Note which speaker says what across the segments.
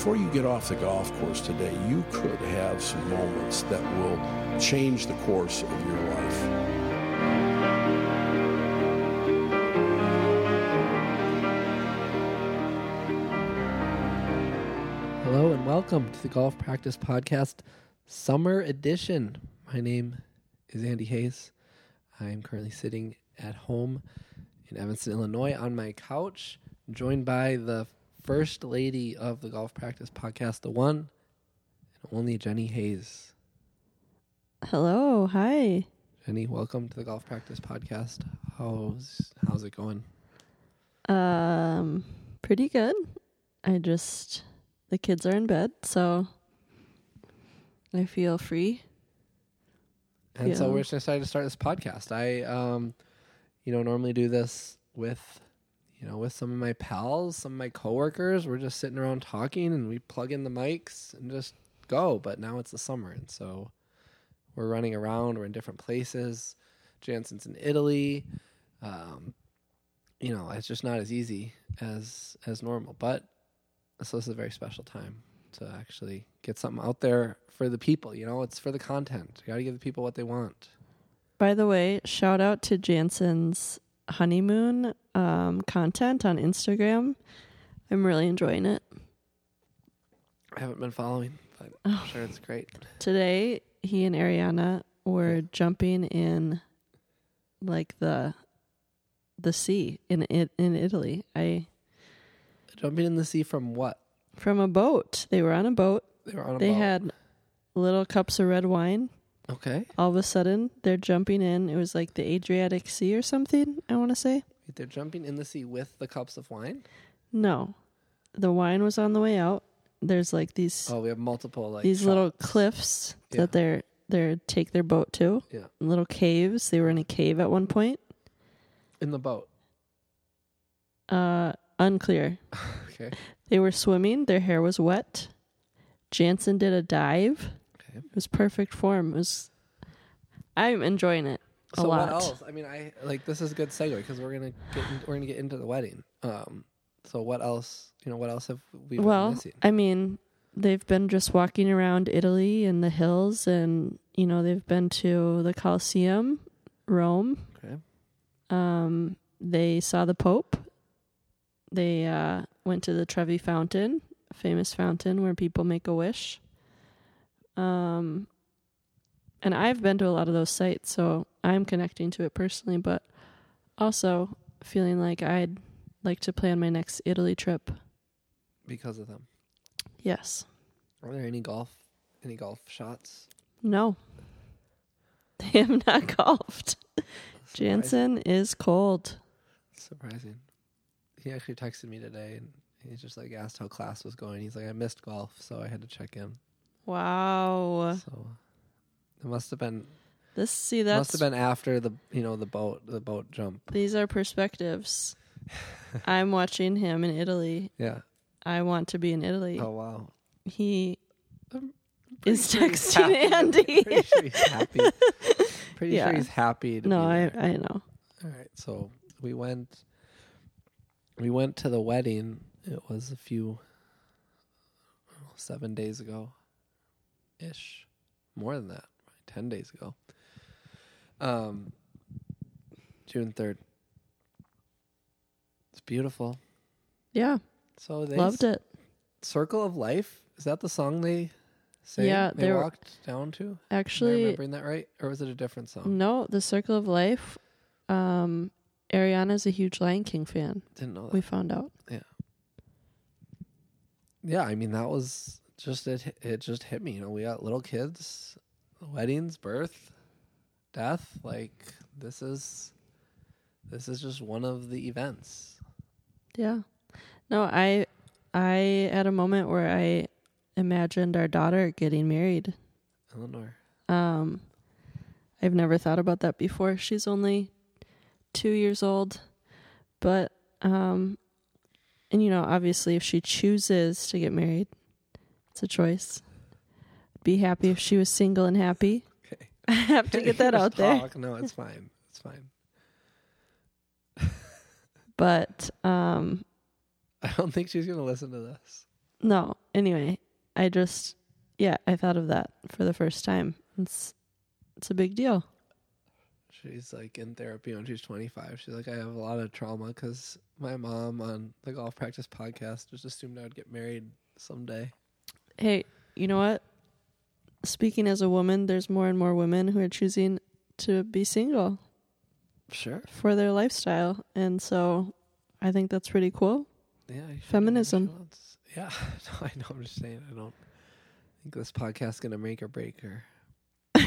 Speaker 1: before you get off the golf course today, you could have some moments that will change the course of your life.
Speaker 2: Hello and welcome to the Golf Practice Podcast Summer Edition. My name is Andy Hayes. I am currently sitting at home in Evanston, Illinois on my couch, joined by the first lady of the Golf Practice Podcast, the one and only Jenny Hayes.
Speaker 3: Hello, hi.
Speaker 2: Jenny, welcome to the Golf Practice Podcast. How's how's it going?
Speaker 3: Um, pretty good. I just the kids are in bed, so I feel free.
Speaker 2: And so we're just excited to start this podcast. I, um, you know, normally do this with, you know, with some of my pals, some of my coworkers. We're just sitting around talking, and we plug in the mics and just go. But now it's the summer, and so we're running around. We're in different places. Jantzen's in Italy. Um, you know, it's just not as easy as as normal. But so this is a very special time to actually get something out there for the people. You know, it's for the content. You got to give the people what they want.
Speaker 3: By the way, shout out to Jantzen's honeymoon um, content on Instagram. I'm really enjoying it.
Speaker 2: I haven't been following, but
Speaker 3: Oh.
Speaker 2: I'm sure it's great.
Speaker 3: Today, he and Ariana were jumping in like the the sea in it in Italy. I
Speaker 2: Jumping in the sea from what?
Speaker 3: from a boat. They were on a boat.
Speaker 2: They were on a
Speaker 3: They
Speaker 2: boat.
Speaker 3: They had little cups of red wine.
Speaker 2: Okay.
Speaker 3: All of a sudden, they're jumping in. It was like the Adriatic Sea or something, I want to say.
Speaker 2: They're jumping in the sea with the cups of wine.
Speaker 3: No. The wine was on the way out. There's like these
Speaker 2: Oh, we have multiple like
Speaker 3: these little cliffs
Speaker 2: Yeah.
Speaker 3: that they're they're take their boat to.
Speaker 2: Yeah.
Speaker 3: Little caves. They were in a cave at one point.
Speaker 2: in the boat.
Speaker 3: Uh unclear.
Speaker 2: Okay.
Speaker 3: They were swimming, their hair was wet. Jantzen did a dive. It was perfect form. It was I'm enjoying it a
Speaker 2: so
Speaker 3: lot.
Speaker 2: what else? I mean, I like this is a good segue because we're gonna get in, we're gonna get into the wedding. Um. So what else? You know, what else have we been
Speaker 3: well,
Speaker 2: missing?
Speaker 3: I mean, they've been just walking around Italy and the hills, and you know they've been to the Colosseum, Rome.
Speaker 2: Okay.
Speaker 3: Um, they saw the Pope. They uh, went to the Trevi Fountain, a famous fountain where people make a wish. Um, and I've been to a lot of those sites, so I'm connecting to it personally, but also feeling like I'd like to plan my next Italy trip.
Speaker 2: Because of them.
Speaker 3: Yes.
Speaker 2: Are there any golf any golf shots?
Speaker 3: No. They have not golfed. Jantzen is cold.
Speaker 2: Surprising. He actually texted me today and he just like asked how class was going. He's like, I missed golf, so I had to check in.
Speaker 3: Wow.
Speaker 2: So it must have been
Speaker 3: This see
Speaker 2: that
Speaker 3: must
Speaker 2: have been after the you know the boat the boat jump.
Speaker 3: these are perspectives. I'm watching him in Italy.
Speaker 2: Yeah.
Speaker 3: I want to be in Italy.
Speaker 2: Oh wow.
Speaker 3: He
Speaker 2: I'm
Speaker 3: is
Speaker 2: sure
Speaker 3: texting. Andy.
Speaker 2: Pretty sure he's happy. Pretty
Speaker 3: Yeah.
Speaker 2: sure he's happy to
Speaker 3: no, I. I know.
Speaker 2: All right, so we went. We went to the wedding. It was a few, seven days ago, ish, more than that, ten days ago. Um, June third. It's beautiful.
Speaker 3: Yeah,
Speaker 2: So they
Speaker 3: loved it.
Speaker 2: Circle of Life is that the song they say?
Speaker 3: Yeah,
Speaker 2: they walked down to. Am I
Speaker 3: Actually,
Speaker 2: remembering that right, or was it a different song?
Speaker 3: no, the Circle of Life. Um, Ariana's a huge Lion King fan.
Speaker 2: Didn't know that.
Speaker 3: We found out.
Speaker 2: Yeah. Yeah, I mean that was just it. It just hit me. You know, we got little kids, weddings, birth, death. Like this is, this is just one of the events.
Speaker 3: Yeah. No, I I had a moment where I imagined our daughter getting married.
Speaker 2: Eleanor,
Speaker 3: Um I've never thought about that before. She's only 2 years old. But um and you know, obviously if she chooses to get married, it's a choice. Be happy if she was single and happy.
Speaker 2: Okay.
Speaker 3: I have to get that out there.
Speaker 2: talk. No, it's fine. It's fine.
Speaker 3: But um
Speaker 2: I don't think she's gonna listen to this.
Speaker 3: no, anyway, I just yeah, I thought of that for the first time. It's it's a big deal.
Speaker 2: She's like in therapy when she's 25. She's like, I have a lot of trauma because my mom on the golf practice podcast just assumed I would get married someday.
Speaker 3: Hey, you know what? Speaking as a woman, there's more and more women who are choosing to be single
Speaker 2: Sure.
Speaker 3: for their lifestyle. And so I think that's pretty cool.
Speaker 2: Yeah. you should do whatever
Speaker 3: Feminism.
Speaker 2: Yeah. No, I know. I'm just saying. I don't think this podcast is going to make or break her.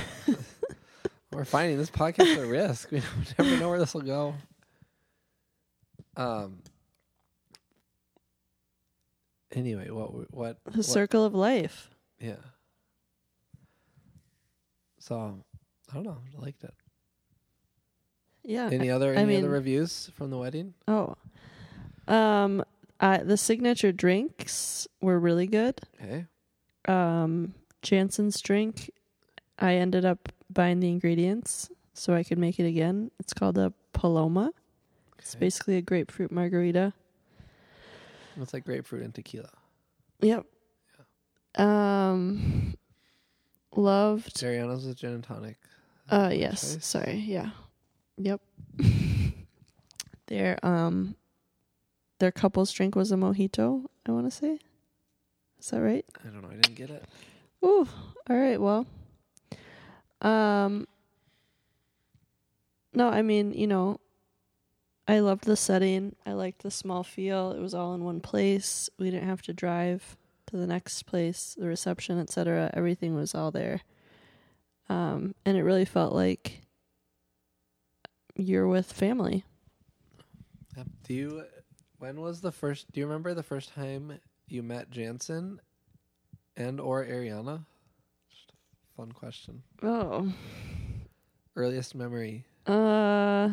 Speaker 2: We're finding this podcast a risk. We never know where this will go. Um. Anyway, what what
Speaker 3: The
Speaker 2: what-
Speaker 3: circle of life.
Speaker 2: Yeah. So I don't know. I liked it.
Speaker 3: Yeah.
Speaker 2: Any other
Speaker 3: I
Speaker 2: any
Speaker 3: mean-
Speaker 2: other reviews from the wedding?
Speaker 3: Oh. Um uh, the signature drinks were really good.
Speaker 2: Okay.
Speaker 3: Um Jantzen's drink I ended up buying the ingredients so I could make it again. It's called a Paloma. It's basically a grapefruit margarita.
Speaker 2: It's like grapefruit and tequila.
Speaker 3: Yep. Um loved
Speaker 2: Ariana's a gin and tonic.
Speaker 3: Uh yes.
Speaker 2: choice.
Speaker 3: Sorry. Yeah. Yep. their um their couple's drink was a mojito, I want to say. Is that right?
Speaker 2: I don't know. I didn't get it.
Speaker 3: Ooh. All right. Well. Um No, I mean, you know, I loved the setting. I liked the small feel. It was all in one place. We didn't have to drive to the next place, the reception, etc. Everything was all there. Um and it really felt like you're with family.
Speaker 2: Do you? When was the first? Do you remember the first time you met Jantzen and or Ariana? Just a fun question.
Speaker 3: Oh.
Speaker 2: Earliest memory.
Speaker 3: Uh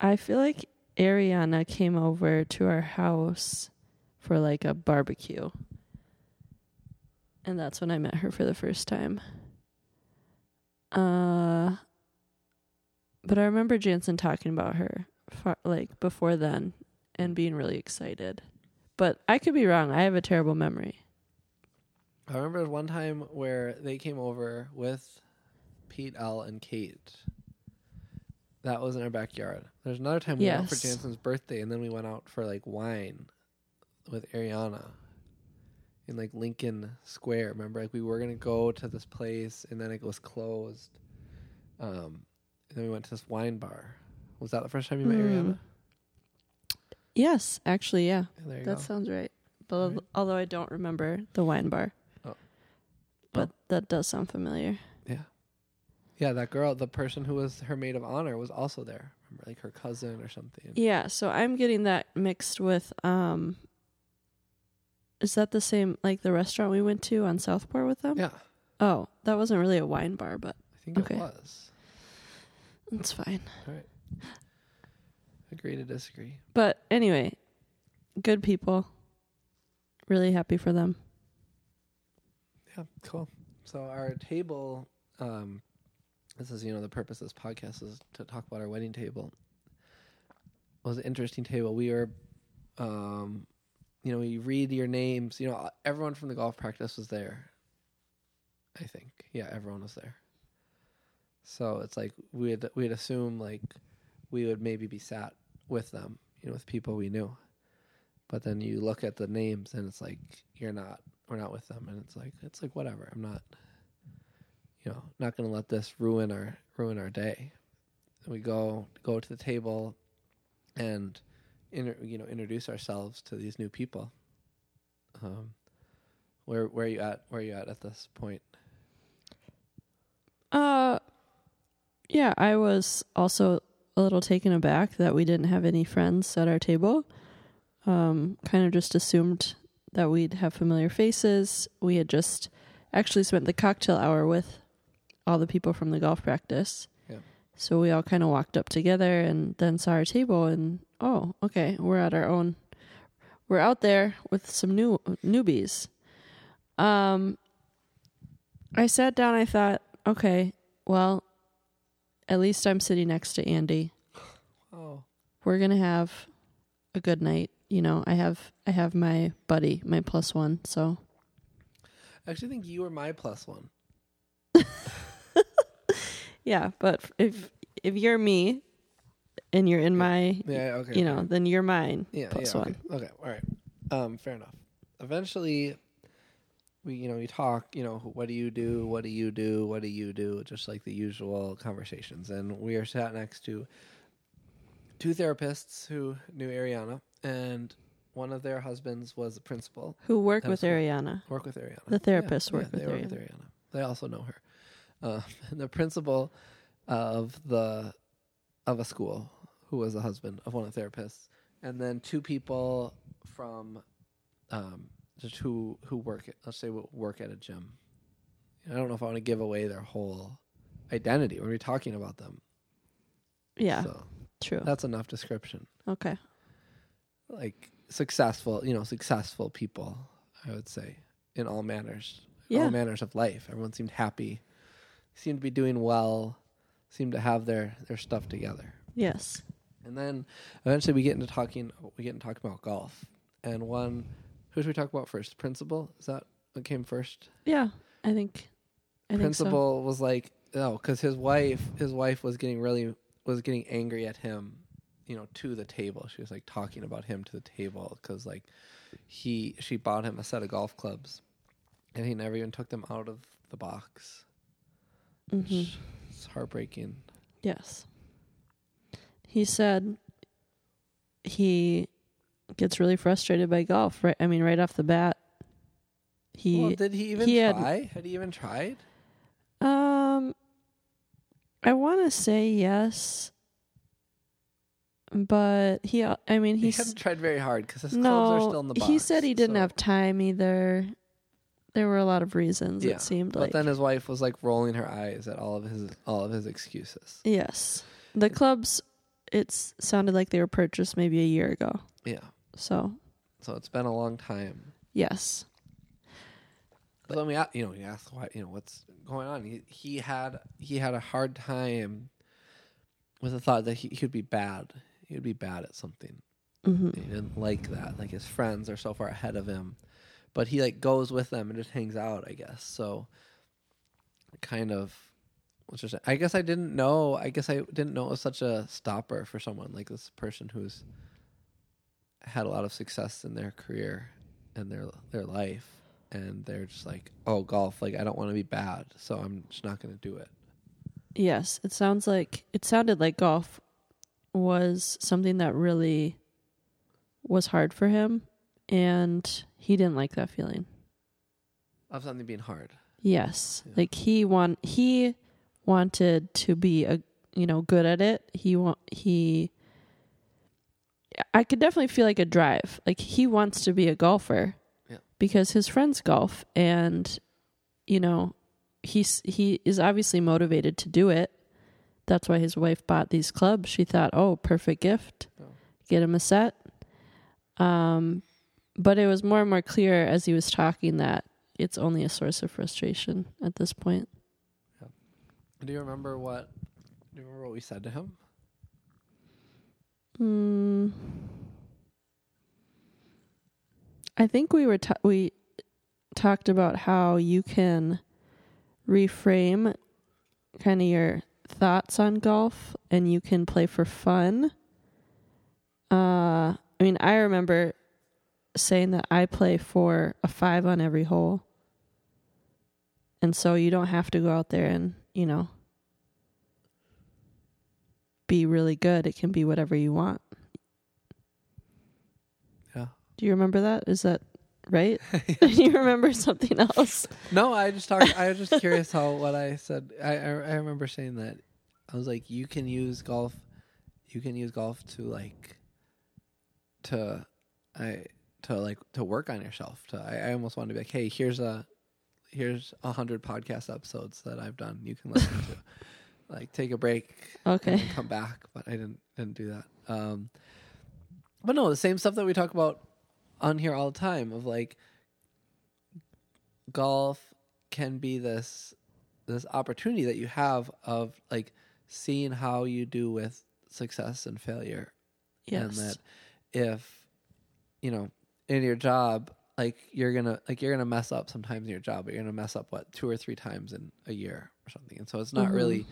Speaker 3: I feel like Ariana came over to our house for like a barbecue. And that's when I met her for the first time. Uh but I remember Jantzen talking about her far, like before then and being really excited. But I could be wrong. I have a terrible memory.
Speaker 2: I remember one time where they came over with Pete, L, and Kate. That was in our backyard. There's another time we went out for
Speaker 3: Yes.
Speaker 2: Jantzen's birthday, and then we went out for like wine with Ariana in like Lincoln Square. Remember, like we were gonna go to this place, and then it was closed. Um, and then we went to this wine bar. Was that the first time you met
Speaker 3: Hmm.
Speaker 2: Ariana?
Speaker 3: Yes, actually, yeah.
Speaker 2: Yeah, there you
Speaker 3: That
Speaker 2: go.
Speaker 3: sounds right. But
Speaker 2: Alright.
Speaker 3: although I don't remember the wine bar.
Speaker 2: Oh.
Speaker 3: But that does sound familiar.
Speaker 2: Yeah, that girl, the person who was her maid of honor, was also there. Remember, like her cousin or something.
Speaker 3: Yeah, so I'm getting that mixed with um Is that the same like the restaurant we went to on Southport with them?
Speaker 2: Yeah,
Speaker 3: Oh, that wasn't really a wine bar, but
Speaker 2: I think
Speaker 3: Okay.
Speaker 2: it was.
Speaker 3: it's fine.
Speaker 2: All right. Agree to disagree.
Speaker 3: But anyway, good people. Really happy for them.
Speaker 2: Yeah, cool. So our table, um, this is you know the purpose of this podcast is to talk about our wedding table. It was an interesting table. We were, um, you know, you read your names. You know, everyone from the golf practice was there. I think, yeah, everyone was there. So it's like we'd we'd assume like we would maybe be sat with them, you know, with people we knew. But then you look at the names and it's like you're not we're not with them and it's like it's like whatever. I'm not you know, not going to let this ruin our ruin our day. We go go to the table and inter, you know, introduce ourselves to these new people. Um where where are you at? Where are you at at this point?
Speaker 3: Uh yeah, I was also a little taken aback that we didn't have any friends at our table. Um kind of just assumed that we'd have familiar faces. We had just actually spent the cocktail hour with all the people from the golf practice.
Speaker 2: Yeah.
Speaker 3: So we all kind of walked up together and then saw our table and oh, okay, we're at our own we're out there with some new newbies. Um I sat down, I thought, okay, well, at least I'm sitting next to Andy.
Speaker 2: Oh,
Speaker 3: We're going to have a good night. you know, I have I have my buddy, my plus one. So
Speaker 2: I actually think you were my plus one.
Speaker 3: Yeah, but if if you're me and you're in my,
Speaker 2: Yeah. Okay.
Speaker 3: you know, then you're mine.
Speaker 2: Yeah.
Speaker 3: plus
Speaker 2: yeah,
Speaker 3: one.
Speaker 2: Okay. okay. All right. Um. Fair enough. Eventually, we you know we talk. You know, what do you do? What do you do? What do you do? Just like the usual conversations, and we are sat next to two therapists who knew Ariana, and one of their husbands was a principal.
Speaker 3: Who work
Speaker 2: That
Speaker 3: with. Ariana?
Speaker 2: Work with Ariana.
Speaker 3: The therapists
Speaker 2: yeah,
Speaker 3: work
Speaker 2: yeah,
Speaker 3: with
Speaker 2: work with
Speaker 3: Ariana.
Speaker 2: Ariana. They also know her. Uh, the principal of the of a school who was the husband of one of the therapists, and then two people from um, just who who work at let's say work at a gym. I don't know if I want to give away their whole identity when we're talking about them.
Speaker 3: Yeah,
Speaker 2: so
Speaker 3: true.
Speaker 2: that's enough description.
Speaker 3: Okay.
Speaker 2: Like successful, you know, successful people. I would say in all manners,
Speaker 3: Yeah.
Speaker 2: all manners of life. Everyone seemed happy, seemed to be doing well, seem to have their their stuff together.
Speaker 3: Yes.
Speaker 2: And then eventually we get into talking. We get into talking about golf. And one, who should we talk about first? Principal is that what came first?
Speaker 3: Yeah, I think. I think so.
Speaker 2: Principal was like, oh, no, because his wife, his wife was getting really was getting angry at him. You know, to the table. She was like talking about him to the table because like he she bought him a set of golf clubs, and he never even took them out of the box.
Speaker 3: Hmm
Speaker 2: It's heartbreaking.
Speaker 3: Yes. He said he gets really frustrated by golf. Right. I mean, right off the bat. He
Speaker 2: well, did he even
Speaker 3: he had-
Speaker 2: try? Had he even tried?
Speaker 3: Um, I want to say yes, but he. I mean,
Speaker 2: He
Speaker 3: he's
Speaker 2: hadn't tried very hard because his
Speaker 3: no.
Speaker 2: clubs are still in the box.
Speaker 3: he said he didn't
Speaker 2: so-
Speaker 3: have time either. There were a lot of reasons.
Speaker 2: Yeah,
Speaker 3: It seemed like.
Speaker 2: But then his wife was like rolling her eyes at all of his all of his excuses.
Speaker 3: yes, the clubs. It's sounded like they were purchased maybe a year ago.
Speaker 2: Yeah.
Speaker 3: So
Speaker 2: So it's been a long time.
Speaker 3: yes,
Speaker 2: So then we, a- you know, we asked why, you know, what's going on. He he had he had a hard time with the thought that he, he would be bad. He would be bad at something.
Speaker 3: hmm
Speaker 2: He didn't like that. Like his friends are so far ahead of him, but he like goes with them and just hangs out. I guess so. Kind of. I guess I didn't know. I guess I didn't know it was such a stopper for someone like this person who's had a lot of success in their career and their their life, and they're just like, oh, golf. Like I don't want to be bad, so I'm just not going to do it.
Speaker 3: Yes, it sounds like it sounded like golf was something that really was hard for him and he didn't like that feeling.
Speaker 2: Of something being hard.
Speaker 3: Yes.
Speaker 2: Yeah.
Speaker 3: Like he want he wanted to be a you know good at it. He want he I could definitely feel like a drive. Like he wants to be a golfer.
Speaker 2: Yeah.
Speaker 3: Because his friends golf and you know he's he is obviously motivated to do it. That's why his wife bought these clubs. She thought, "Oh, perfect gift.
Speaker 2: Oh.
Speaker 3: Get him a set." Um but it was more and more clear as he was talking that it's only a source of frustration at this point.
Speaker 2: Do you remember what? Do you remember what we said to him?
Speaker 3: Mm. I think we were ta- we talked about how you can reframe kind of your thoughts on golf and you can play for fun. Uh I mean, I remember saying that I play for a 5 on every hole. And so you don't have to go out there and, you know, be really good. It can be whatever you want.
Speaker 2: Yeah.
Speaker 3: Do you remember that? Is that right? you remember something else?
Speaker 2: No, I just talked. I was just curious how what I said. I, I I remember saying that. I was like, you can use golf. You can use golf to like. To, I to like to work on yourself. To I, I almost wanted to be like, hey, here's a, here's a hundred podcast episodes that I've done. You can listen to. Like take a break
Speaker 3: Okay.
Speaker 2: come back, but I didn't didn't do that. Um, but no, the same stuff that we talk about on here all the time of like golf can be this this opportunity that you have of like seeing how you do with success and failure
Speaker 3: Yes.
Speaker 2: and that if you know, in your job, like you're gonna like you're gonna mess up sometimes in your job, but you're gonna mess up what two or three times in a year or something, and so it's not
Speaker 3: Mhm.
Speaker 2: really,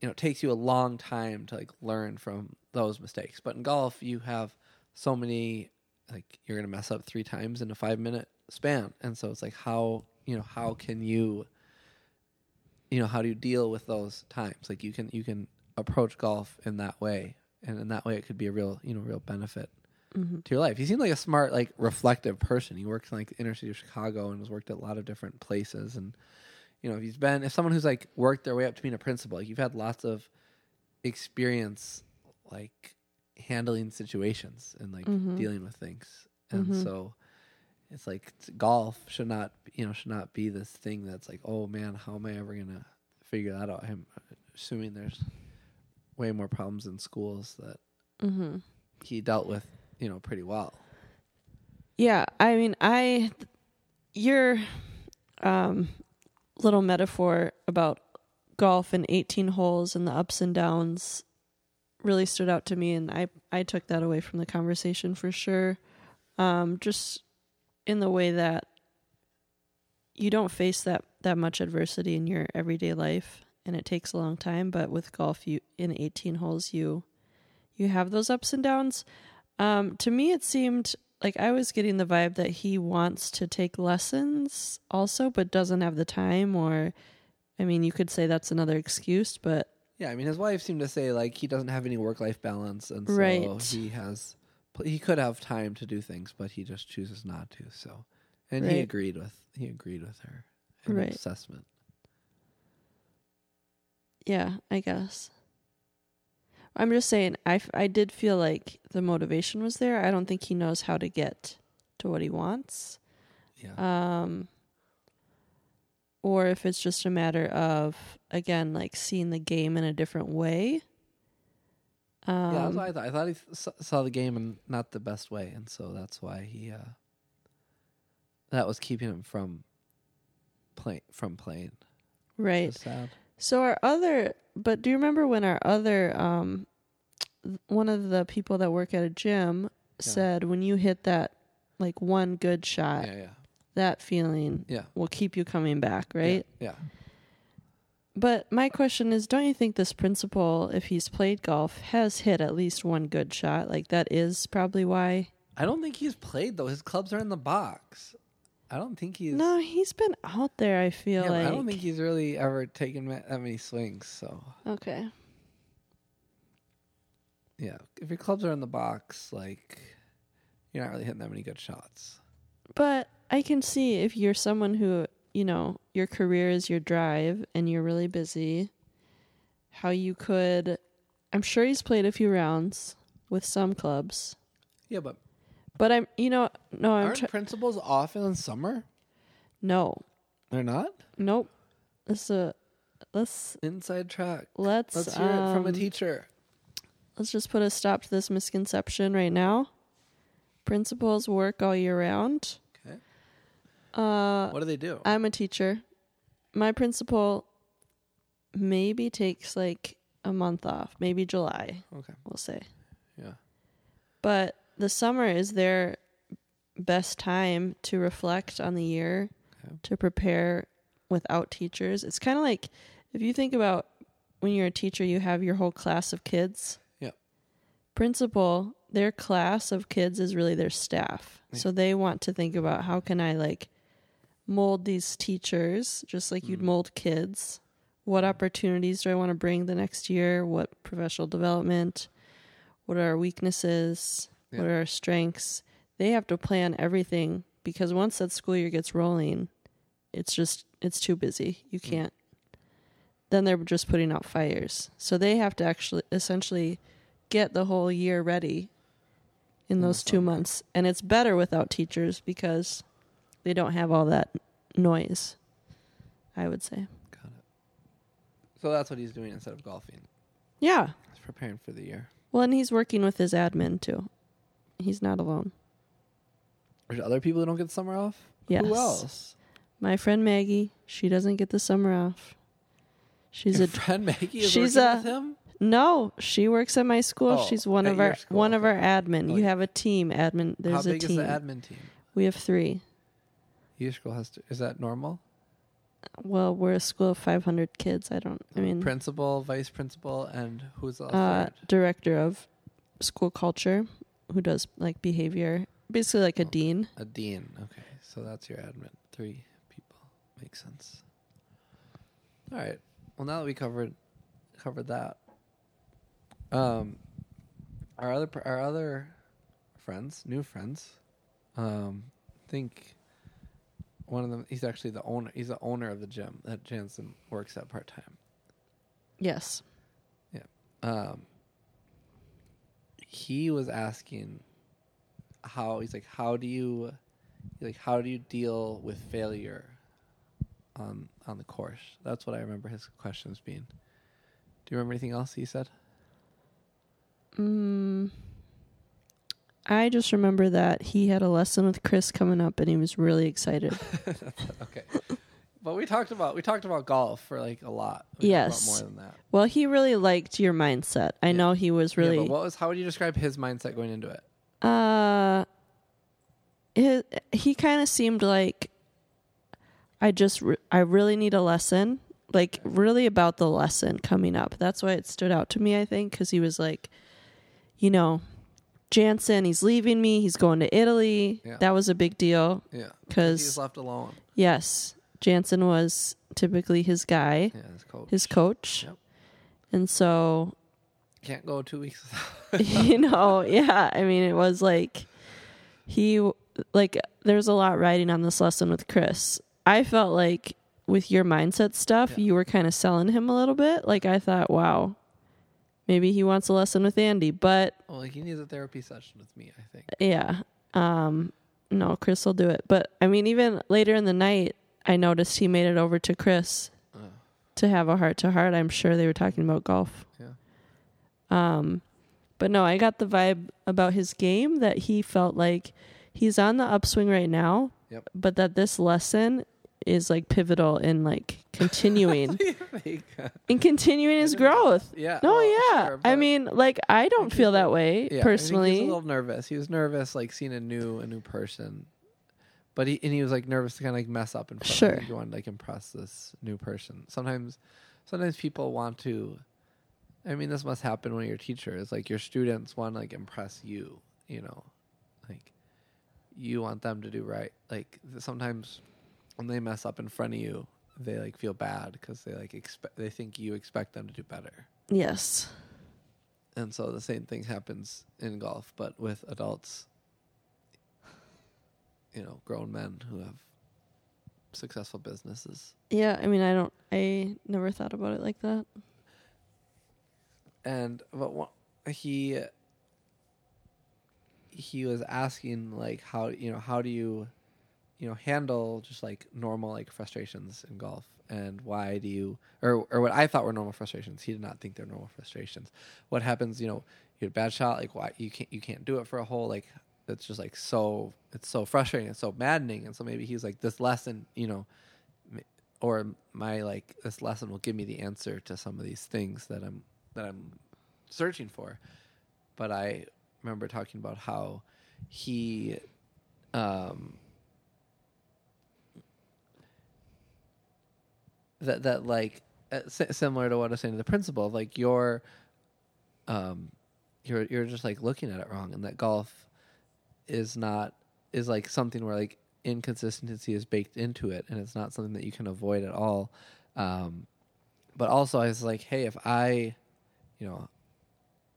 Speaker 2: you know, it takes you a long time to like learn from those mistakes. But in golf, you have so many like you're gonna mess up three times in a five minute span, and so it's like how you know how can you, you know, how do you deal with those times? Like you can you can approach golf in that way, and in that way it could be a real you know real benefit
Speaker 3: Mhm.
Speaker 2: to your life. He seemed like a smart, like reflective person. He works in like the inner city of Chicago and has worked at a lot of different places. And you know, if he's been if someone who's like worked their way up to being a principal, like you've had lots of experience like handling situations and like
Speaker 3: Mhm.
Speaker 2: dealing with things. And
Speaker 3: Mhm.
Speaker 2: so it's like golf should not you know should not be this thing that's like oh man how am I ever gonna figure that out? I'm assuming there's way more problems in schools that
Speaker 3: Mhm.
Speaker 2: he dealt with you know pretty well.
Speaker 3: Yeah, I mean, I your um little metaphor about golf and 18 holes and the ups and downs really stood out to me and I I took that away from the conversation for sure. Um just in the way that you don't face that that much adversity in your everyday life and it takes a long time, but with golf you in 18 holes you you have those ups and downs. Um to me it seemed like I was getting the vibe that he wants to take lessons also, but doesn't have the time. Or, I mean, you could say that's another excuse, but
Speaker 2: Yeah, I mean, his wife seemed to say like he doesn't have any work life balance, and so
Speaker 3: Right.
Speaker 2: he has he could have time to do things, but he just chooses not to. So, and he agreed with he agreed with her in
Speaker 3: Right.
Speaker 2: assessment.
Speaker 3: yeah, I guess. I'm just saying, I, f- I did feel like the motivation was there. I don't think he knows how to get to what he wants.
Speaker 2: Yeah,
Speaker 3: Um, or if it's just a matter of, again, like seeing the game in a different way. Um,
Speaker 2: yeah. That's what I thought. I thought he saw the game in not the best way, and so that's why he uh, that was keeping him from play from playing.
Speaker 3: right.
Speaker 2: Sad.
Speaker 3: So our other, but do you remember when our other, um, one of the people that work at a gym said when you hit that like one good shot,
Speaker 2: Yeah, yeah,
Speaker 3: that feeling
Speaker 2: yeah.
Speaker 3: will keep you coming back, right?
Speaker 2: Yeah.
Speaker 3: But my question is, don't you think this principal, if he's played golf, has hit at least one good shot? Like that is probably why.
Speaker 2: I don't think he's played though. His clubs are in the box. I don't think he's.
Speaker 3: No, he's been out there. I feel
Speaker 2: Yeah,
Speaker 3: like
Speaker 2: I don't think he's really ever taken ma- that many swings. So
Speaker 3: okay.
Speaker 2: yeah, if your clubs are in the box, like you're not really hitting that many good shots.
Speaker 3: But I can see if you're someone who, you know, your career is your drive and you're really busy, how you could. I'm sure he's played a few rounds with some clubs,
Speaker 2: Yeah, but
Speaker 3: but I'm, you know, no, I'm
Speaker 2: aren't
Speaker 3: tr-
Speaker 2: principals off in summer?
Speaker 3: no,
Speaker 2: They're not.
Speaker 3: nope. This a let's
Speaker 2: Inside track.
Speaker 3: let's
Speaker 2: Let's hear it from a
Speaker 3: um,
Speaker 2: teacher.
Speaker 3: let's just put a stop to this misconception right now. Principals work all year round.
Speaker 2: Okay.
Speaker 3: Uh,
Speaker 2: What do they do?
Speaker 3: I'm a teacher. My principal maybe takes like a month off, maybe July,
Speaker 2: okay.
Speaker 3: we'll say.
Speaker 2: Yeah.
Speaker 3: But the summer is their best time to reflect on the year,
Speaker 2: Okay.
Speaker 3: to prepare without teachers. It's kind of like if you think about when you're a teacher, you have your whole class of kids.
Speaker 2: Yep.
Speaker 3: Principal, their class of kids is really their staff.
Speaker 2: Yeah.
Speaker 3: So they want to think about how can I like mold these teachers just like you'd
Speaker 2: Mhm.
Speaker 3: mold kids. What opportunities do I want to bring the next year? What professional development? What are our weaknesses? What are our strengths? They have to plan everything because once that school year gets rolling, it's just it's too busy. You
Speaker 2: Mm.
Speaker 3: can't. Then they're just putting out fires. So they have to actually essentially get the whole year ready in
Speaker 2: In
Speaker 3: those two months. And it's better without teachers because they don't have all that noise. I would say.
Speaker 2: Got it. So that's what he's doing instead of golfing.
Speaker 3: Yeah.
Speaker 2: He's preparing for the year.
Speaker 3: Well, and he's working with his admin too. He's not alone.
Speaker 2: There's other people who don't get summer off.
Speaker 3: Yes.
Speaker 2: Who else?
Speaker 3: My friend Maggie, she doesn't get the summer off. She's
Speaker 2: Your
Speaker 3: a
Speaker 2: friend Maggie is
Speaker 3: she's
Speaker 2: working
Speaker 3: a-
Speaker 2: with him.
Speaker 3: No, she works at my school.
Speaker 2: Oh,
Speaker 3: She's one of our
Speaker 2: school,
Speaker 3: one of our admin.
Speaker 2: Oh,
Speaker 3: you
Speaker 2: yeah.
Speaker 3: have a team admin. There's
Speaker 2: How
Speaker 3: a
Speaker 2: big
Speaker 3: team.
Speaker 2: is the admin team?
Speaker 3: We have three.
Speaker 2: Your school has to. Is that normal?
Speaker 3: Well, we're a school of 500 kids. I don't. I mean,
Speaker 2: Principal, vice principal, and who's the
Speaker 3: uh, director of school culture, who does like behavior, basically like a
Speaker 2: Okay.
Speaker 3: dean.
Speaker 2: A dean. Okay, so that's your admin. Three people. Makes sense. All right. Well, now that we covered covered that, um, our other pr- our other friends, new friends, um, I think one of them. He's actually the owner. He's the owner of the gym that Jantzen works at part time.
Speaker 3: Yes. Yeah.
Speaker 2: Um, he was asking how he's like how do you like how do you deal with failure on on the course? That's what i remember his questions being. Do you remember anything else he said?
Speaker 3: Mm, I just remember that he had a lesson with Chris coming up, and he was really excited.
Speaker 2: okay but we talked about we talked about golf for like a lot we
Speaker 3: Yes.
Speaker 2: more than that
Speaker 3: well, he really liked your mindset. I
Speaker 2: Yeah.
Speaker 3: know he was
Speaker 2: yeah,
Speaker 3: really.
Speaker 2: but what was how would you describe his mindset going into it
Speaker 3: Uh, his, he kind of seemed like I just re- I really need a lesson, like really about the lesson coming up. That's why it stood out to me. I think because he was like, you know, Jantzen, he's leaving me. He's going to Italy.
Speaker 2: Yeah.
Speaker 3: That was a big deal.
Speaker 2: yeah he
Speaker 3: 'Cause-
Speaker 2: was left alone
Speaker 3: Yes, Jantzen was typically his guy,
Speaker 2: yeah his coach
Speaker 3: his coach,
Speaker 2: Yep.
Speaker 3: and so
Speaker 2: can't go two weeks without
Speaker 3: you know, yeah. I mean, it was like he like there's a lot riding on this lesson with Chris. I felt like with your mindset stuff,
Speaker 2: Yeah.
Speaker 3: you were kind of selling him a little bit. Like I thought, wow, maybe he wants a lesson with Andy, but
Speaker 2: well he needs a therapy session with me i think
Speaker 3: yeah, um, no, Chris will do it. But I mean, even later in the night, I noticed he made it over to Chris
Speaker 2: Oh.
Speaker 3: to have a heart to heart. I'm sure they were talking about golf.
Speaker 2: Yeah.
Speaker 3: Um, but no, I got the vibe about his game that he felt like he's on the upswing right now.
Speaker 2: Yep.
Speaker 3: But that this lesson is like pivotal in like continuing in continuing his growth.
Speaker 2: Yeah.
Speaker 3: No,
Speaker 2: well,
Speaker 3: yeah.
Speaker 2: sure,
Speaker 3: I mean, like I don't feel that way
Speaker 2: yeah,
Speaker 3: personally.
Speaker 2: he was a little nervous. He was nervous, like seeing a new a new person, but he and he was like nervous to kind of like mess up in front.
Speaker 3: Sure.
Speaker 2: He wanted to like impress this new person. Sometimes, sometimes people want to. I mean, this must happen when you're a teacher. It's like your students want to like impress you. You know, like you want them to do right. Like th- sometimes when they mess up in front of you, they like feel bad because they like expect they think you expect them to do better.
Speaker 3: yes.
Speaker 2: And so the same thing happens in golf, but with adults, you know, grown men who have successful businesses.
Speaker 3: Yeah, I mean, I don't I never thought about it like that.
Speaker 2: And but one, he he was asking like how you know how do you you know handle just like normal like frustrations in golf and why do you or or what I thought were normal frustrations he did not think they're normal frustrations what happens you know you had a bad shot like why you can't you can't do it for a hole like it's just like so it's so frustrating and so maddening. And so maybe he's like this lesson you know or my like this lesson will give me the answer to some of these things that I'm that I'm searching for. But I remember talking about how he um that that like uh, similar to what I was saying to the principal like you're um you're you're just like looking at it wrong and that golf is not is like something where like inconsistency is baked into it and it's not something that you can avoid at all. Um but also I was like hey if I you know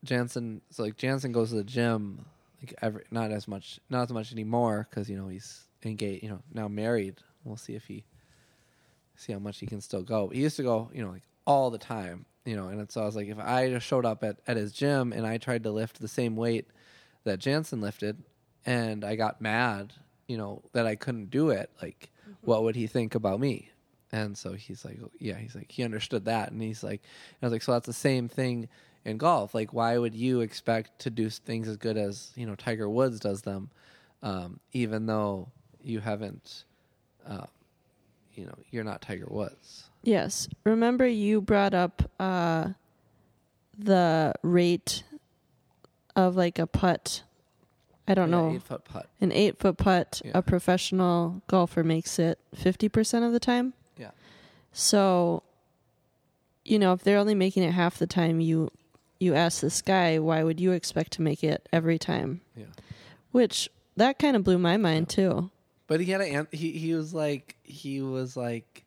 Speaker 2: Jantzen so like Jantzen goes to the gym like every not as much not as much anymore because you know he's engaged you know now married. We'll see if he see how much he can still go. He used to go you know like all the time you know and so I was like if I just showed up at, at his gym and I tried to lift the same weight that Jantzen lifted and I got mad you know that I couldn't do it like what would he think about me and so he's like yeah he's like he understood that and he's like and I was like so that's the same thing in golf. Like, why would you expect to do things as good as you know Tiger Woods does them, um, even though you haven't, uh, you know, you're not Tiger Woods.
Speaker 3: Yes. Remember you brought up uh the rate of like a putt. I don't
Speaker 2: Yeah,
Speaker 3: know.
Speaker 2: Eight foot putt.
Speaker 3: An eight foot putt,
Speaker 2: Yeah.
Speaker 3: a professional golfer makes it 50% of the time.
Speaker 2: Yeah.
Speaker 3: So, you know, if they're only making it half the time, you you ask this guy, why would you expect to make it every time?
Speaker 2: Yeah.
Speaker 3: Which that kind of blew my mind too.
Speaker 2: But he had a an- he he was like he was like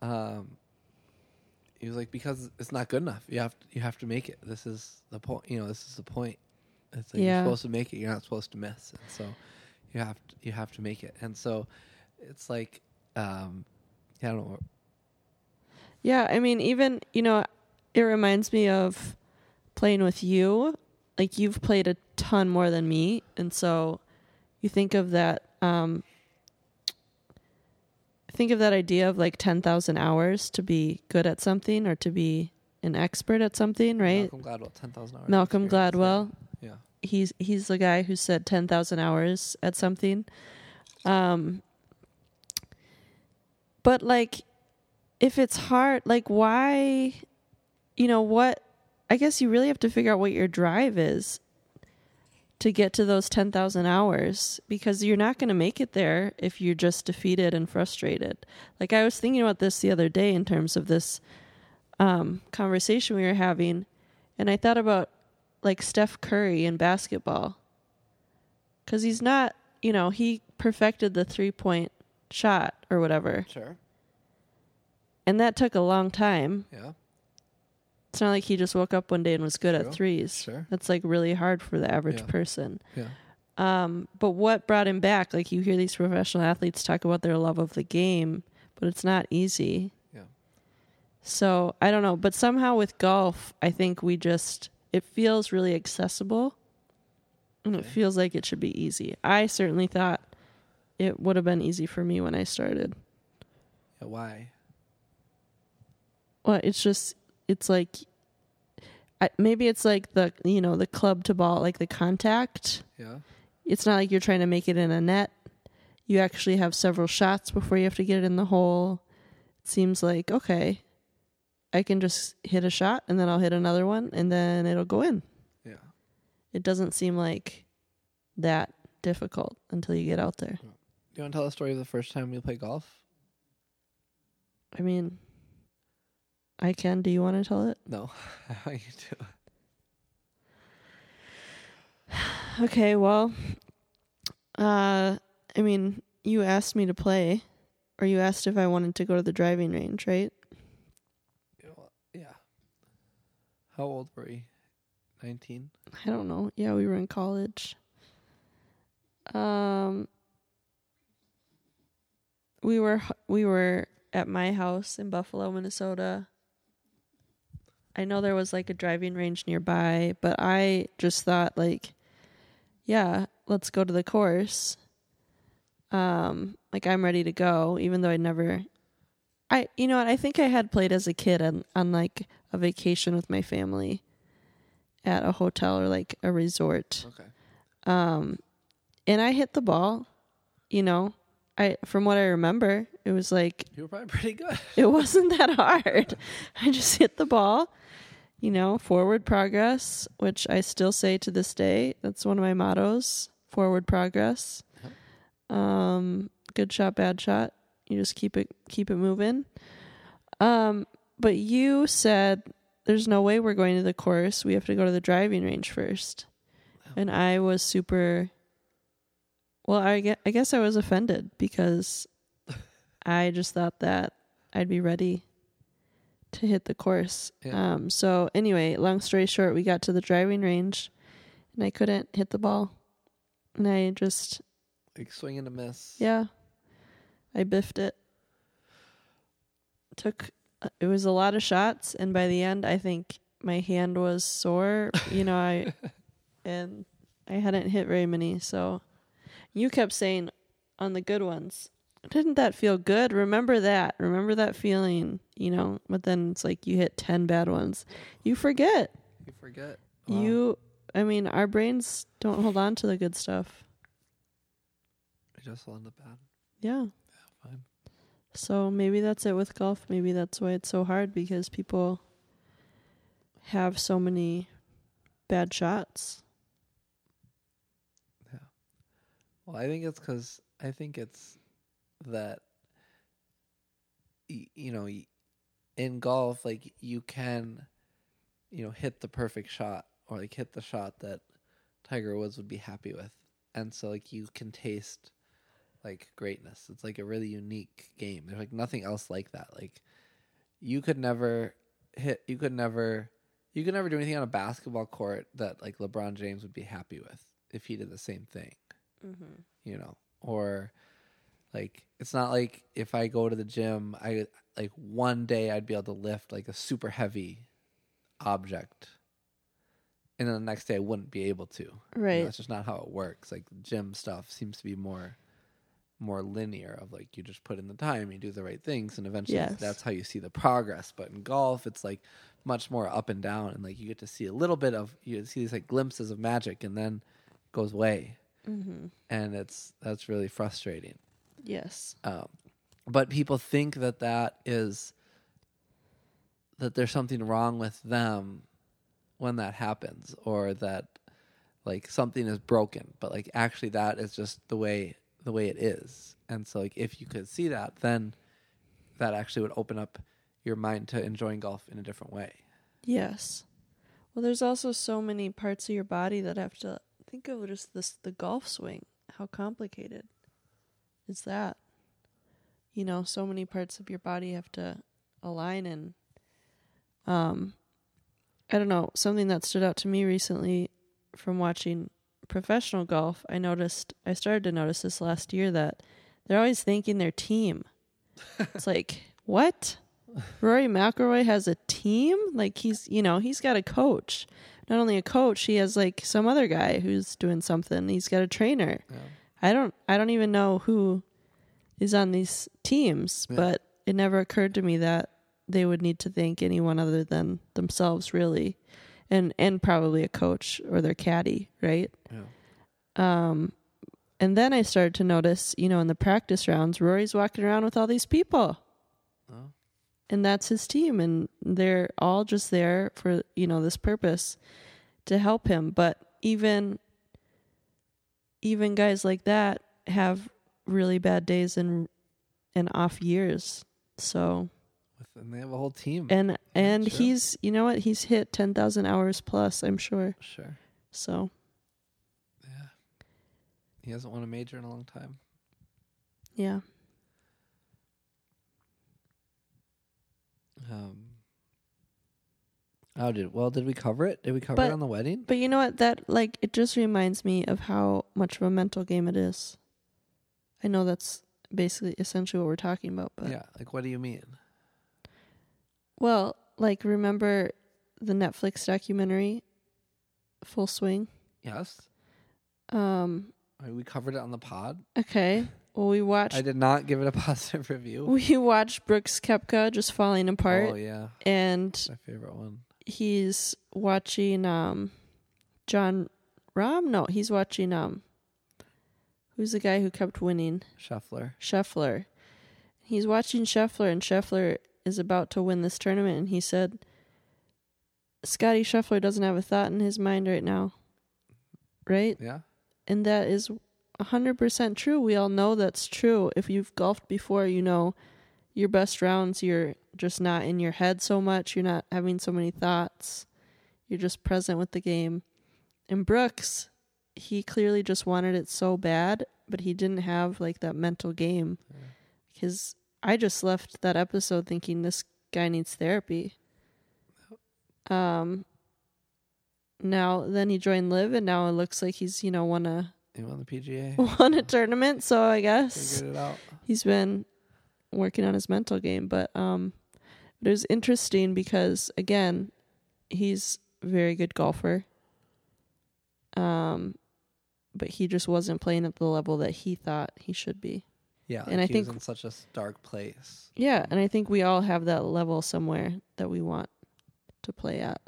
Speaker 2: um he was like because it's not good enough. You have to, you have to make it. This is the point. You know, this is the point. It's like
Speaker 3: Yeah.
Speaker 2: you're supposed to make it. You're not supposed to miss. And so you have to, you have to make it. And so it's like um I don't know.
Speaker 3: Yeah, I mean, even you know, it reminds me of playing with you. Like you've played a ton more than me, and so you think of that. Um, think of that idea of like ten thousand hours to be good at something or to be an expert at something, right?
Speaker 2: Malcolm Gladwell, ten thousand hours.
Speaker 3: Malcolm. Gladwell.
Speaker 2: Yeah.
Speaker 3: He's he's the guy who said ten thousand hours at something. Um, but like, if it's hard, like why, you know what? I guess you really have to figure out what your drive is to get to those ten thousand hours because you're not going to make it there if you're just defeated and frustrated. Like I was thinking about this the other day in terms of this um, conversation we were having, and I thought about like Steph Curry in basketball. Cuz he's not, you know, he perfected the three-point shot or whatever.
Speaker 2: Sure.
Speaker 3: And that took a long time.
Speaker 2: Yeah.
Speaker 3: It's not like he just woke up one day and was good
Speaker 2: True.
Speaker 3: at threes.
Speaker 2: Sure.
Speaker 3: That's like really hard for the average
Speaker 2: Yeah.
Speaker 3: person.
Speaker 2: Yeah.
Speaker 3: Um, but what brought him back? Like you hear these professional athletes talk about their love of the game, but it's not easy.
Speaker 2: Yeah.
Speaker 3: So I don't know, but somehow with golf, I think we just it feels really accessible, and it feels like it should be easy. I certainly thought it would have been easy for me when I started.
Speaker 2: Yeah. Why?
Speaker 3: Well, it's just it's like I, maybe it's like the you know the club to ball like the contact.
Speaker 2: Yeah.
Speaker 3: It's not like you're trying to make it in a net. You actually have several shots before you have to get it in the hole. It seems like okay, I can just hit a shot and then I'll hit another one and then it'll go in.
Speaker 2: Yeah.
Speaker 3: It doesn't seem like that difficult until you get out there.
Speaker 2: Do you want to tell the story of the first time you played golf?
Speaker 3: I mean, I can. Do you want to tell it?
Speaker 2: No. you do.
Speaker 3: Okay, well, uh, I mean, you asked me to play, or you asked if I wanted to go to the driving range, right?
Speaker 2: Yeah, well, Yeah. How old were you? 19?
Speaker 3: I don't know. Yeah, we were in college. Um, we were we were at my house in Buffalo, Minnesota. I know there was like a driving range nearby, but I just thought like, yeah, let's go to the course. Um, like I'm ready to go, even though I never. I you know what I think I had played as a kid on on like a vacation with my family at a hotel or like a resort.
Speaker 2: Okay.
Speaker 3: Um, and I hit the ball. You know, I from what I remember, it was like
Speaker 2: You were probably pretty good.
Speaker 3: it wasn't that hard. I just hit the ball. You know, forward progress, which I still say to this day. That's one of my mottos. Forward progress. Um, good shot, bad shot. You just keep it keep it moving. Um, but you said there's no way we're going to the course. We have to go to the driving range first. And I was super well, I guess, I guess I was offended because I just thought that I'd be ready to hit the course.
Speaker 2: Yeah.
Speaker 3: Um, so anyway, long story short, we got to the driving range and I couldn't hit the ball. And I just,
Speaker 2: Like swing and a miss.
Speaker 3: yeah, I biffed it. Took, it was a lot of shots. And by the end, I think my hand was sore, you know, I, and I hadn't hit very many. So you kept saying on the good ones, didn't that feel good? Remember that. Remember that feeling, you know, but then it's like you hit 10 bad ones. You forget.
Speaker 2: You forget. Wow.
Speaker 3: You, I mean, our brains don't hold on to the good stuff.
Speaker 2: You just end up bad.
Speaker 3: Yeah. So maybe that's it with golf. Maybe that's why it's so hard because people have so many bad shots. Yeah.
Speaker 2: Well, I think it's because I think it's that you know in golf, like you can, you know, hit the perfect shot or like hit the shot that Tiger Woods would be happy with, and so like you can taste like greatness. It's like a really unique game. There's like nothing else like that. Like you could never hit. You could never. You could never do anything on a basketball court that like LeBron James would be happy with if he did the same thing
Speaker 3: Mm-hmm.
Speaker 2: you know or like it's not like if i go to the gym i like one day i'd be able to lift like a super heavy object and then the next day i wouldn't be able to You know,
Speaker 3: Right.
Speaker 2: that's just not how it works like gym stuff seems to be more more linear of like you just put in the time you do the right things and eventually
Speaker 3: Yes.
Speaker 2: that's how you see the progress but in golf it's like much more up and down and like you get to see a little bit of you see these like glimpses of magic and then it goes away
Speaker 3: Mm-hmm.
Speaker 2: and it's that's really frustrating.
Speaker 3: Yes.
Speaker 2: Um, but people think that that is that there's something wrong with them when that happens, or that like something is broken. But like actually, that is just the way the way it is. And so, like if you could see that, then that actually would open up your mind to enjoying golf in a different way.
Speaker 3: Yes. Well, there's also so many parts of your body that have to think of just this the golf swing. How complicated is that? You know, so many parts of your body have to align and um I don't know, something that stood out to me recently from watching professional golf, I noticed I started to notice this last year that they're always thanking their team. it's like, what? Rory McIlroy has a team. Like he's, you know, he's got a coach. Not only a coach, he has like some other guy who's doing something. He's got a trainer.
Speaker 2: Yeah.
Speaker 3: I don't, I don't even know who is on these teams,
Speaker 2: Yeah.
Speaker 3: but it never occurred to me that they would need to thank anyone other than themselves, really, and and probably a coach or their caddy, right?
Speaker 2: Yeah.
Speaker 3: Um, and then I started to notice, you know, in the practice rounds, Rory's walking around with all these people
Speaker 2: Oh.
Speaker 3: and that's his team and they're all just there for you know this purpose to help him but even even guys like that have really bad days and and off years so
Speaker 2: and they have a whole team.
Speaker 3: and and
Speaker 2: sure.
Speaker 3: he's you know what he's hit 10,000 hours plus I'm sure
Speaker 2: sure.
Speaker 3: so
Speaker 2: Yeah. He hasn't won a major in a long time.
Speaker 3: yeah
Speaker 2: Um. Oh, did well? Did we cover it? Did we cover
Speaker 3: But-
Speaker 2: it on the wedding?
Speaker 3: but you know what that like it just reminds me of how much of a mental game it is I know that's basically essentially what we're talking about but
Speaker 2: yeah. Like, what do you mean?
Speaker 3: Well, like remember the Netflix documentary Full Swing?
Speaker 2: Yes.
Speaker 3: Um
Speaker 2: I mean, we covered it on the pod.
Speaker 3: okay. Well, we watched
Speaker 2: I did not give it a positive review.
Speaker 3: we watched Brooks Koepka just falling apart
Speaker 2: Oh yeah,
Speaker 3: and
Speaker 2: my favorite one.
Speaker 3: he's watching um Jon Rahm? No, he's watching um who's the guy who kept winning?
Speaker 2: Scheffler.
Speaker 3: Scheffler. He's watching Scheffler, and Scheffler is about to win this tournament, and he said, Scottie Scheffler doesn't have a thought in his mind right now. Right?
Speaker 2: Yeah.
Speaker 3: And that is 100% true. We all know that's true. If you've golfed before, you know your best rounds, you're just not in your head so much. You're not having so many thoughts. You're just present with the game. And Brooks, he clearly just wanted it so bad, but he didn't have like that mental game. Because I just left that episode thinking this guy needs therapy. Um, now then he joined LIV, and now it looks like he's you know won a
Speaker 2: You won the PGA.
Speaker 3: won a tournament. So I guess
Speaker 2: Figured it out.
Speaker 3: he's been working on his mental game. But um, it was interesting because again, he's a very good golfer. Um, but he just wasn't playing at the level that he thought he should be.
Speaker 2: Yeah.
Speaker 3: And I think-
Speaker 2: in such a dark place.
Speaker 3: Yeah, and I think we all have that level somewhere that we want to play at.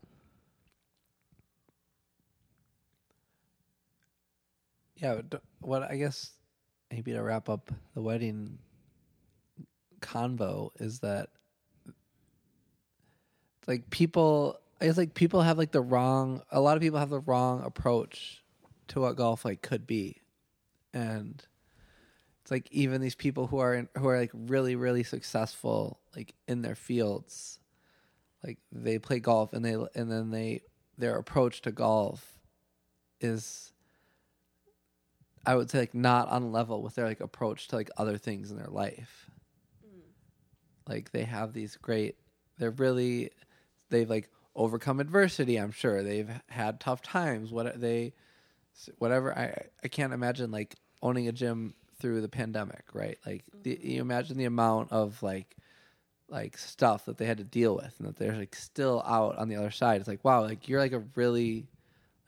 Speaker 2: Yeah. but What I guess maybe to wrap up the wedding convo is that like people it's like people have like the wrong. A lot of people have the wrong approach to what golf like could be, and it's like even these people who are in, who are like really really successful like in their fields, like they play golf and they and then they their approach to golf is I would say like not on level with their like approach to like other things in their life. Mm. Like they have these great they're really they've like overcome adversity, I'm sure. They've had tough times. What they whatever I I can't imagine like owning a gym through the pandemic, right? Like the, mm-hmm. you imagine the amount of like like stuff that they had to deal with and that they're like still out on the other side. It's like wow, like you're like a really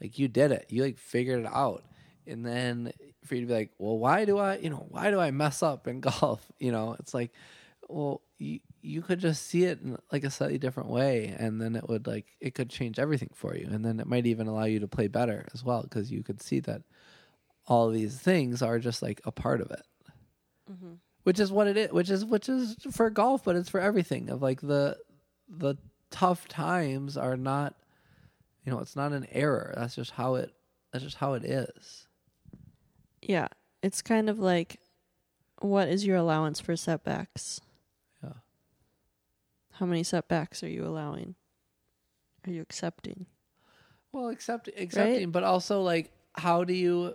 Speaker 2: like you did it. You like figured it out. And then for you to be like, well, why do I, you know, why do I mess up in golf? You know, it's like, well, you you could just see it in like a slightly different way, and then it would like it could change everything for you, and then it might even allow you to play better as well because you could see that all these things are just like a part of it, mm-hmm. which is what it is, which is which is for golf, but it's for everything. Of like the the tough times are not, you know, it's not an error. That's just how it. That's just how it is.
Speaker 3: Yeah. It's kind of like what is your allowance for setbacks?
Speaker 2: Yeah.
Speaker 3: How many setbacks are you allowing? Are you accepting?
Speaker 2: Well, accept accepting, but also like how do you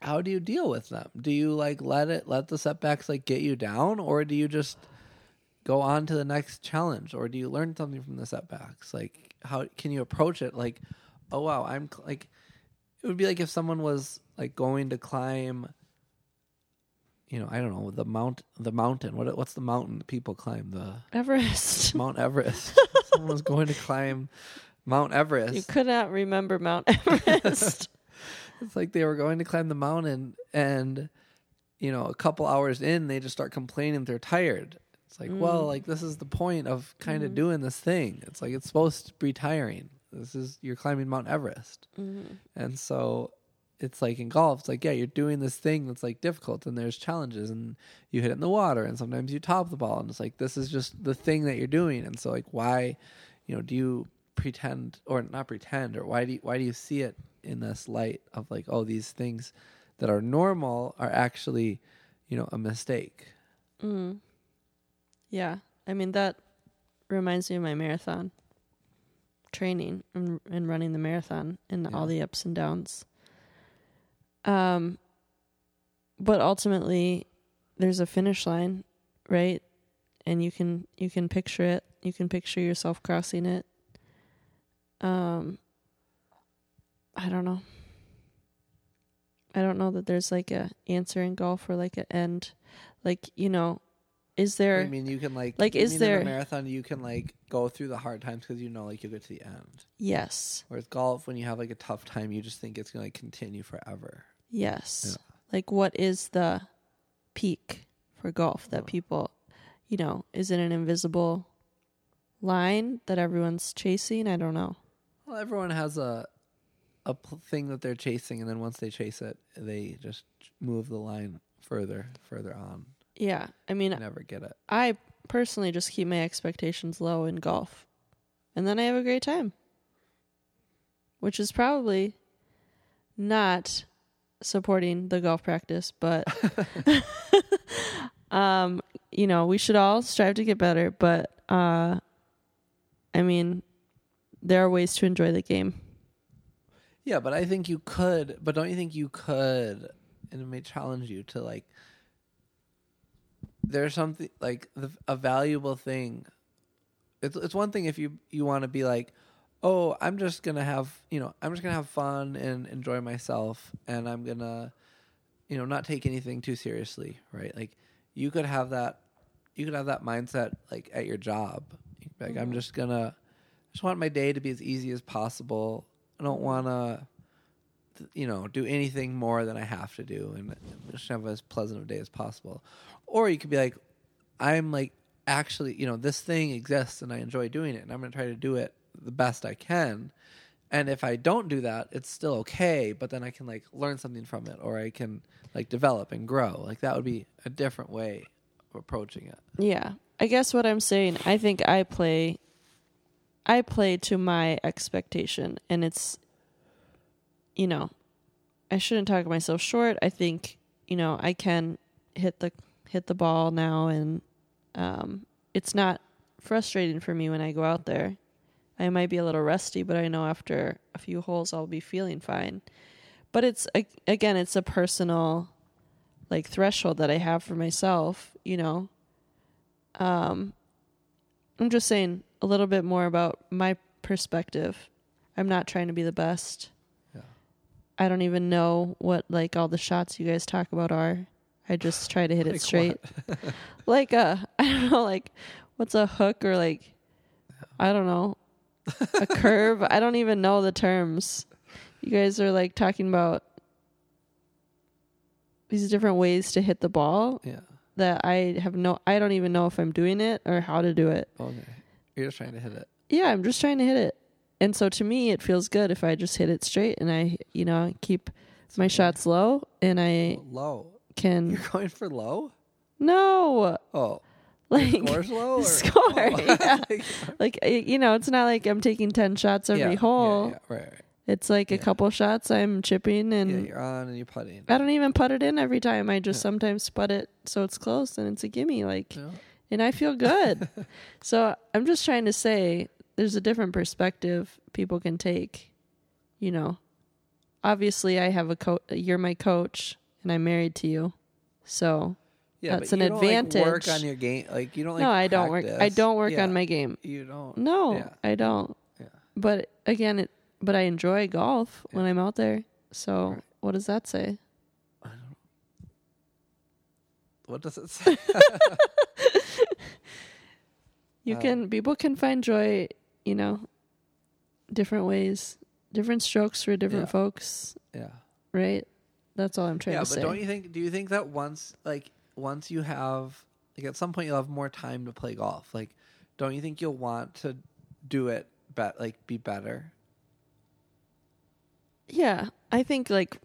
Speaker 2: how do you deal with them? Do you like let it let the setbacks like get you down or do you just go on to the next challenge or do you learn something from the setbacks? Like how can you approach it like oh wow, I'm cl- like it would be like if someone was like going to climb you know, I don't know, the mount the mountain. What what's the mountain people climb? The
Speaker 3: Everest.
Speaker 2: Mount Everest. someone was going to climb Mount Everest.
Speaker 3: you could not remember Mount Everest.
Speaker 2: It's like they were going to climb the mountain, and you know, a couple hours in, they just start complaining they're tired. It's like, mm. well, like this is the point of kind of mm-hmm. doing this thing. It's like it's supposed to be tiring. This is you're climbing Mount Everest, mm-hmm. and so it's like in golf. It's like yeah, you're doing this thing that's like difficult, and there's challenges, and you hit it in the water, and sometimes you top the ball, and it's like this is just the thing that you're doing, and so like why, you know, do you pretend or not pretend, or why do you, why do you see it in this light of like oh these things that are normal are actually, you know, a mistake.
Speaker 3: Mm. Yeah. I mean, that reminds me of my marathon training and, and running the marathon and all the ups and downs. Um, but ultimately, there's a finish line, right? And you can you can picture it. You can picture yourself crossing it. Um, I don't know. I don't know that there's like a answer in golf or like an end. Like you know, is there?
Speaker 2: I mean, you can like
Speaker 3: Like, is there-
Speaker 2: a marathon? You can like go through the hard times because you know like you'll get to the end.
Speaker 3: yes.
Speaker 2: Whereas golf, when you have like a tough time, you just think it's gonna like, continue forever.
Speaker 3: Yes.
Speaker 2: Yeah.
Speaker 3: Like what is the peak for golf that
Speaker 2: Yeah.
Speaker 3: people, you know, is it an invisible line that everyone's chasing? I don't know.
Speaker 2: Well, everyone has a a pl- thing that they're chasing, and then once they chase it, they just move the line further, further on.
Speaker 3: Yeah. I mean,
Speaker 2: You never get it.
Speaker 3: I personally just keep my expectations low in golf. And then I have a great time. Which is probably not supporting the golf practice, but um, you know, we should all strive to get better, but uh I mean, there are ways to enjoy the game.
Speaker 2: Yeah, but I think you could. But don't you think you could? And it may challenge you to like. There's something like the, a valuable thing. It's it's one thing if you you want to be like, oh, I'm just gonna have you know I'm just gonna have fun and enjoy myself, and I'm gonna, you know, not take anything too seriously, right? Like you could have that, you could have that mindset like at your job. You could be Like I'm mm-hmm. just gonna, just want my day to be as easy as possible. I don't want to, you know, do anything more than I have to do, and just have as pleasant of a day as possible. Or you could be like, I'm like actually, you know, this thing exists and I enjoy doing it, and I'm going to try to do it the best I can. And if I don't do that, it's still okay, but then I can like learn something from it, or I can like develop and grow. Like that would be a different way of approaching it.
Speaker 3: Yeah. I guess what I'm saying, I think I play I play to my expectation and it's you know, I shouldn't talk myself short. I think, you know, I can hit the hit the ball now and um it's not frustrating for me when I go out there. I might be a little rusty, but I know after a few holes I'll be feeling fine. But it's again, it's a personal like threshold that I have for myself, you know. Um I'm just saying a little bit more about my perspective. I'm not trying to be the best.
Speaker 2: Yeah.
Speaker 3: I don't even know what like all the shots you guys talk about are. I just try to hit
Speaker 2: Like
Speaker 3: it straight. like uh I don't know like what's a hook or like I don't know a curve. I don't even know the terms. You guys are like talking about these different ways to hit the ball
Speaker 2: Yeah.
Speaker 3: that I have no I don't even know if I'm doing it or how to do it.
Speaker 2: Okay. You're just trying to hit it.
Speaker 3: Yeah, I'm just trying to hit it. And so to me it feels good if I just hit it straight and I, you know, keep my shots low and I
Speaker 2: Low.
Speaker 3: can
Speaker 2: You're going for low?
Speaker 3: No.
Speaker 2: Oh.
Speaker 3: Like
Speaker 2: Score's low? Or?
Speaker 3: Score,
Speaker 2: Oh.
Speaker 3: yeah. like you know, it's not like I'm taking 10 shots every
Speaker 2: Yeah,
Speaker 3: hole.
Speaker 2: Yeah, right, right.
Speaker 3: It's like a couple shots I'm chipping and
Speaker 2: yeah, you're on and you're putting.
Speaker 3: I don't even put it in every time. I just sometimes put it so it's close and it's a gimme like. And I feel good. so I'm just trying to say there's a different perspective people can take. You know, obviously I have a coach. You're my coach, and I'm married to you. So
Speaker 2: Yeah,
Speaker 3: That's an
Speaker 2: you don't, like, work
Speaker 3: advantage.
Speaker 2: on your game. Like you don't like
Speaker 3: no, I don't work. I don't work
Speaker 2: Yeah,
Speaker 3: on my game.
Speaker 2: You don't.
Speaker 3: No,
Speaker 2: Yeah.
Speaker 3: I don't.
Speaker 2: Yeah.
Speaker 3: But again, it. But I enjoy golf when I'm out there. So
Speaker 2: Right.
Speaker 3: what does that say? I don't.
Speaker 2: What does it say?
Speaker 3: You
Speaker 2: Uh,
Speaker 3: can people can find joy, you know, different ways, different strokes for different
Speaker 2: Yeah.
Speaker 3: folks,
Speaker 2: yeah.
Speaker 3: right? That's all I'm trying
Speaker 2: yeah,
Speaker 3: to say.
Speaker 2: Yeah, but don't you think? Do you think that once, like, once you have, like, at some point you'll have more time to play golf. Like, don't you think you'll want to do it, bet, like, be better?
Speaker 3: yeah, I think like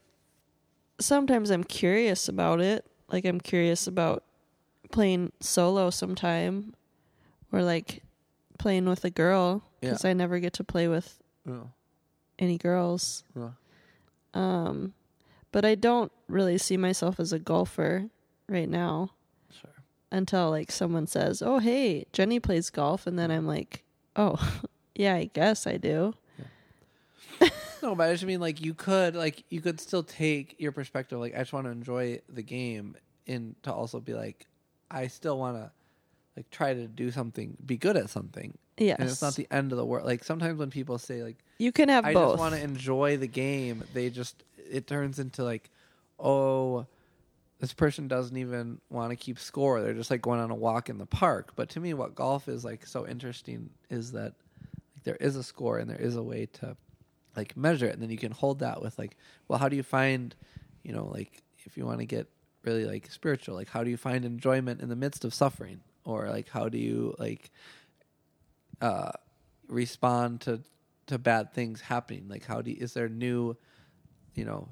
Speaker 3: sometimes I'm curious about it. Like I'm curious about playing solo sometime, or like playing with a girl because I never get to play with
Speaker 2: Yeah.
Speaker 3: any girls.
Speaker 2: Yeah.
Speaker 3: Um, but I don't really see myself as a golfer right now
Speaker 2: Sure.
Speaker 3: until like someone says, "Oh, hey, Jenny plays golf," and then I'm like, "Oh, yeah, I guess I do."
Speaker 2: No, but I just mean like you could like you could still take your perspective. Like I just want to enjoy the game, and to also be like, I still want to like try to do something, be good at something,
Speaker 3: Yes,
Speaker 2: and it's not the end of the world. Like sometimes when people say like
Speaker 3: you can have
Speaker 2: I
Speaker 3: both.
Speaker 2: just want to enjoy the game, they just it turns into like, oh, this person doesn't even want to keep score. They're just like going on a walk in the park. But to me, what golf is like so interesting is that like, there is a score and there is a way to like measure it, and then you can hold that with like, well, how do you find, you know, like if you want to get really like spiritual, like how do you find enjoyment in the midst of suffering, or like how do you like uh respond to to bad things happening like how do you, is there new you know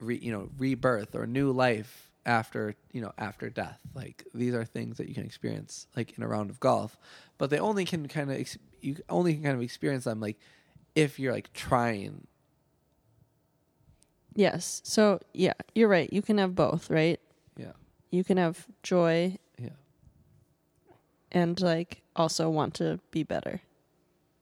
Speaker 2: re, you know rebirth or new life after you know after death like these are things that you can experience like in a round of golf but they only can kind of ex- you only can kind of experience them like if you're like trying
Speaker 3: yes. So yeah, you're right. You can have both, right?
Speaker 2: yeah
Speaker 3: You can have joy and like also want to be better.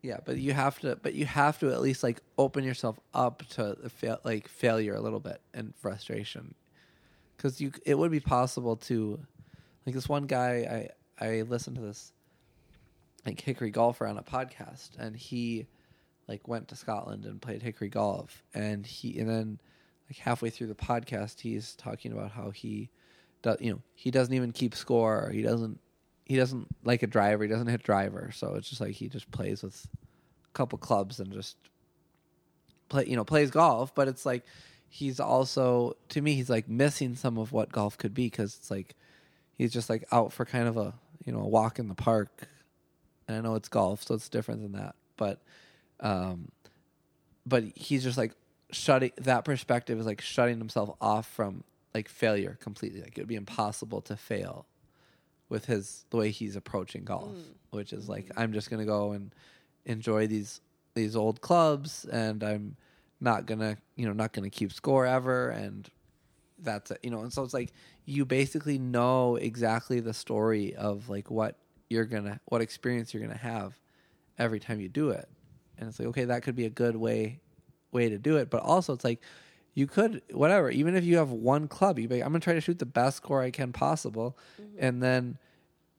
Speaker 2: yeah but you have to but you have to at least like open yourself up to fail, like failure a little bit and frustration because you it would be possible to like this one guy i i listened to this like hickory golfer on a podcast and he like went to scotland and played hickory golf and he and then like halfway through the podcast he's talking about how he does you know he doesn't even keep score he doesn't he doesn't like a driver he doesn't hit driver. So it's just like he just plays with a couple clubs and just play you know plays golf. But it's like he's also to me he's like missing some of what golf could be because it's like he's just like out for kind of a you know a walk in the park. And i know it's golf so it's different than that. But um but he's just like shutting that perspective is like shutting himself off from like failure completely. Like it would be impossible to fail with his the way he's approaching golf mm. which is like mm. i'm just gonna go and enjoy these these old clubs and I'm not gonna you know not gonna keep score ever and that's it you know and so it's like you basically know exactly the story of like what you're gonna what experience you're gonna have every time you do it. And it's like okay that could be a good way way to do it. But also it's like you could whatever even if you have one club you be like, i'm gonna try to shoot the best score i can possible. And then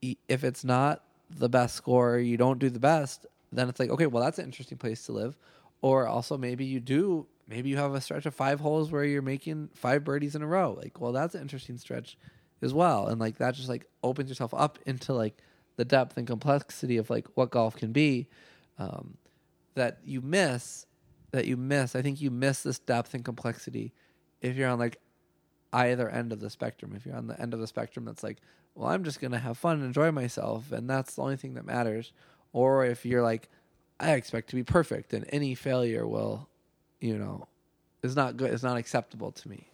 Speaker 2: if it's not the best score you don't do the best then it's like okay well that's an interesting place to live. Or also maybe you do maybe you have a stretch of five holes where you're making five birdies in a row. Like well that's an interesting stretch as well. And like that just like opens yourself up into like the depth and complexity of like what golf can be um, that you miss that you miss i think you miss this depth and complexity if you're on like either end of the spectrum if you're on the end of the spectrum that's like well i'm just gonna have fun and enjoy myself and that's the only thing that matters or if you're like i expect to be perfect and any failure will you know is not good is not acceptable to me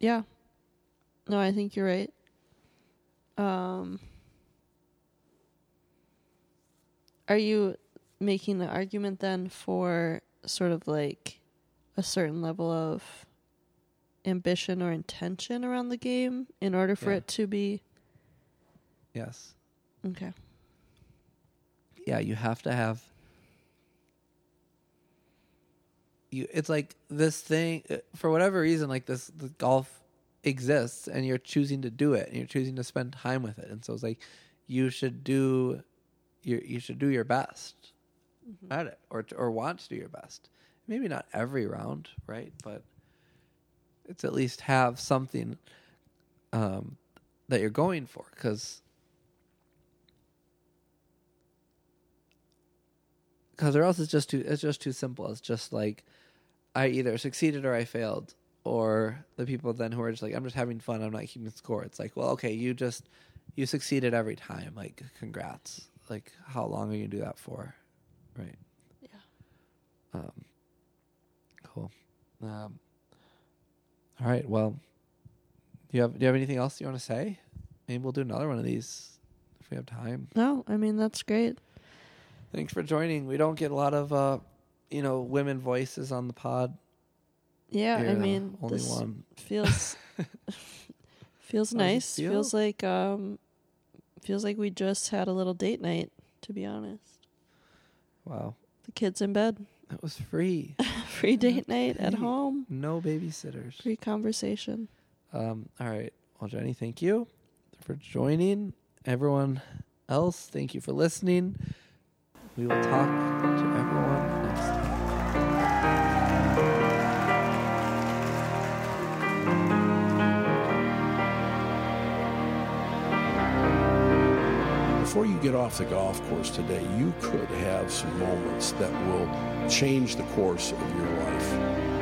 Speaker 3: Yeah. No, I think you're right. Um Are you making the argument then for sort of like a certain level of ambition or intention around the game in order for
Speaker 2: Yeah.
Speaker 3: it to be
Speaker 2: yes
Speaker 3: okay.
Speaker 2: yeah, you have to have you it's like this thing uh, for whatever reason like this the golf exists and you're choosing to do it and you're choosing to spend time with it and so it's like you should do your you should do your best at it or or want to do your best maybe not every round right but it's at least have something um that you're going for cuz because or else it's just too it's just too simple. It's just like I either succeeded or I failed, or the people then who are just like I'm just having fun. I'm not keeping score. It's like well, okay, you just you succeeded every time. Like congrats. Like how long are you gonna do that for? Right.
Speaker 3: Yeah.
Speaker 2: Um. Cool. Um. All right. Well, do you have do you have anything else you want to say? Maybe we'll do another one of these if we have time.
Speaker 3: No, I mean that's great.
Speaker 2: Thanks for joining. We don't get a lot of uh, you know, women voices on the pod.
Speaker 3: Yeah,
Speaker 2: You're
Speaker 3: I mean
Speaker 2: only
Speaker 3: this
Speaker 2: one.
Speaker 3: feels feels nice.
Speaker 2: feel?
Speaker 3: Feels like um feels like we just had a little date night, to be honest.
Speaker 2: Wow,
Speaker 3: The kids in bed.
Speaker 2: that was free.
Speaker 3: Free date night at home.
Speaker 2: No babysitters.
Speaker 3: Free conversation.
Speaker 2: Um. All right. Well, Jenny, thank you for joining. Everyone else, thank you for listening. We will talk to everyone
Speaker 1: Before you get off the golf course today, you could have some moments that will change the course of your life.